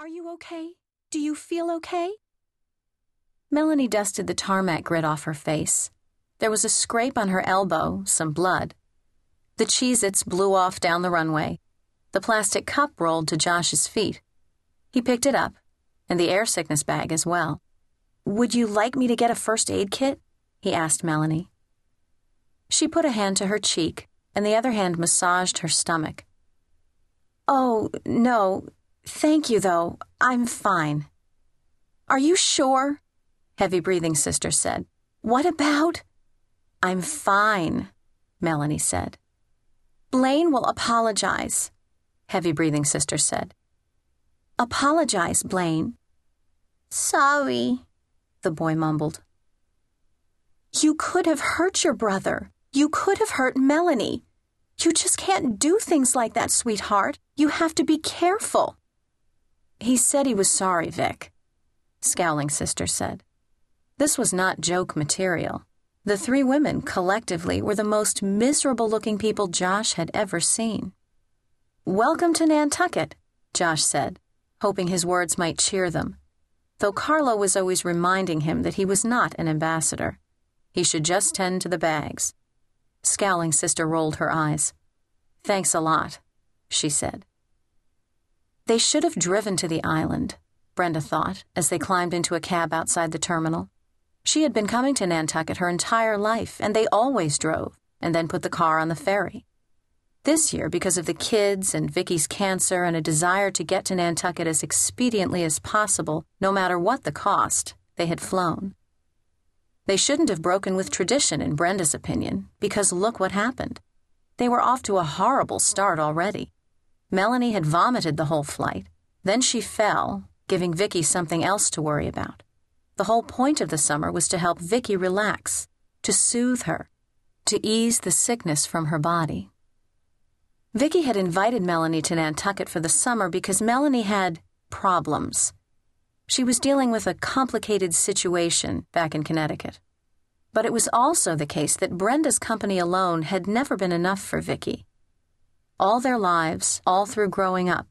Are you okay? Do you feel okay? Melanie dusted the tarmac grit off her face. There was a scrape on her elbow, some blood. The Cheez Its blew off down the runway. The plastic cup rolled to Josh's feet. He picked it up, and the air sickness bag as well. Would you like me to get a first aid kit? he asked Melanie. She put a hand to her cheek, and the other hand massaged her stomach. Oh, no. Thank you, though. I'm fine. Are you sure? Heavy breathing sister said. What about? I'm fine, Melanie said. Blaine will apologize, heavy breathing sister said. Apologize, Blaine. Sorry, the boy mumbled. You could have hurt your brother. You could have hurt Melanie. You just can't do things like that, sweetheart. You have to be careful. He said he was sorry, Vic, scowling sister said. This was not joke material. The three women, collectively, were the most miserable looking people Josh had ever seen. Welcome to Nantucket, Josh said, hoping his words might cheer them, though Carlo was always reminding him that he was not an ambassador. He should just tend to the bags. Scowling sister rolled her eyes. Thanks a lot, she said. They should have driven to the island, Brenda thought, as they climbed into a cab outside the terminal. She had been coming to Nantucket her entire life, and they always drove, and then put the car on the ferry. This year, because of the kids and Vicky's cancer and a desire to get to Nantucket as expediently as possible, no matter what the cost, they had flown. They shouldn't have broken with tradition, in Brenda's opinion, because look what happened. They were off to a horrible start already. Melanie had vomited the whole flight. Then she fell, giving Vicky something else to worry about. The whole point of the summer was to help Vicky relax, to soothe her, to ease the sickness from her body. Vicky had invited Melanie to Nantucket for the summer because Melanie had problems. She was dealing with a complicated situation back in Connecticut. But it was also the case that Brenda's company alone had never been enough for Vicky. All their lives, all through growing up,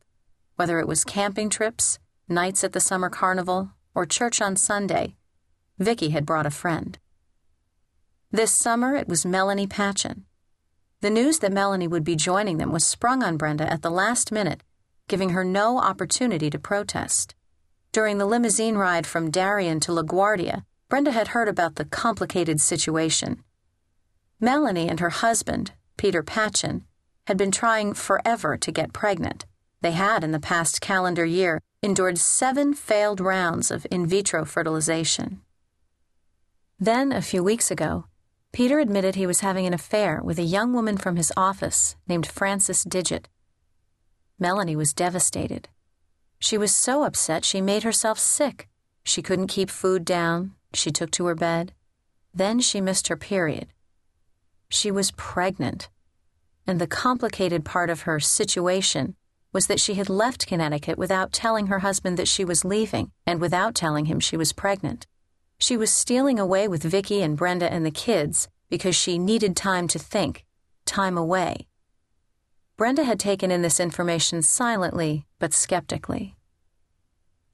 whether it was camping trips, nights at the summer carnival, or church on Sunday, Vicky had brought a friend. This summer it was Melanie Patchen. The news that Melanie would be joining them was sprung on Brenda at the last minute, giving her no opportunity to protest. During the limousine ride from Darien to LaGuardia, Brenda had heard about the complicated situation. Melanie and her husband, Peter Patchen, had been trying forever to get pregnant. They had, in the past calendar year, endured seven failed rounds of in vitro fertilization. Then, a few weeks ago, Peter admitted he was having an affair with a young woman from his office named Frances Digit. Melanie was devastated. She was so upset she made herself sick. She couldn't keep food down. She took to her bed. Then she missed her period. She was pregnant. And the complicated part of her situation was that she had left Connecticut without telling her husband that she was leaving and without telling him she was pregnant. She was stealing away with Vicky and Brenda and the kids because she needed time to think, time away. Brenda had taken in this information silently but skeptically.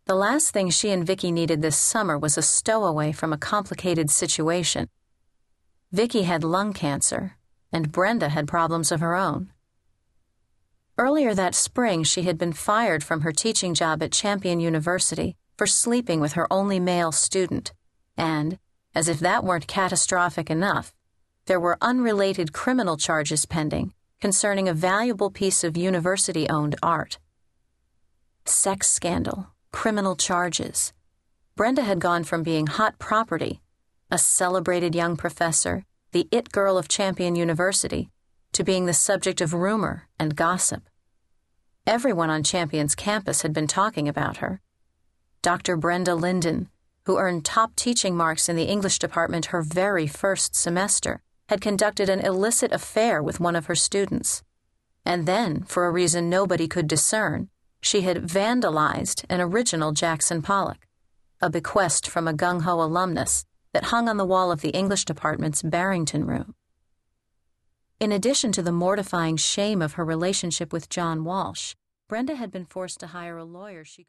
The last thing she and Vicky needed this summer was a stowaway from a complicated situation. Vicky had lung cancer, and Brenda had problems of her own. Earlier that spring, she had been fired from her teaching job at Champion University for sleeping with her only male student. And, as if that weren't catastrophic enough, there were unrelated criminal charges pending concerning a valuable piece of university owned art. Sex scandal, criminal charges. Brenda had gone from being hot property, a celebrated young professor, the it girl of Champion University, to being the subject of rumor and gossip. Everyone on Champion's campus had been talking about her. Dr. Brenda Lyndon, who earned top teaching marks in the English department her very first semester, had conducted an illicit affair with one of her students. And then, for a reason nobody could discern, she had vandalized an original Jackson Pollock, a bequest from a gung ho alumnus that hung on the wall of the English department's Barrington room. In addition to the mortifying shame of her relationship with John Walsh, Brenda had been forced to hire a lawyer she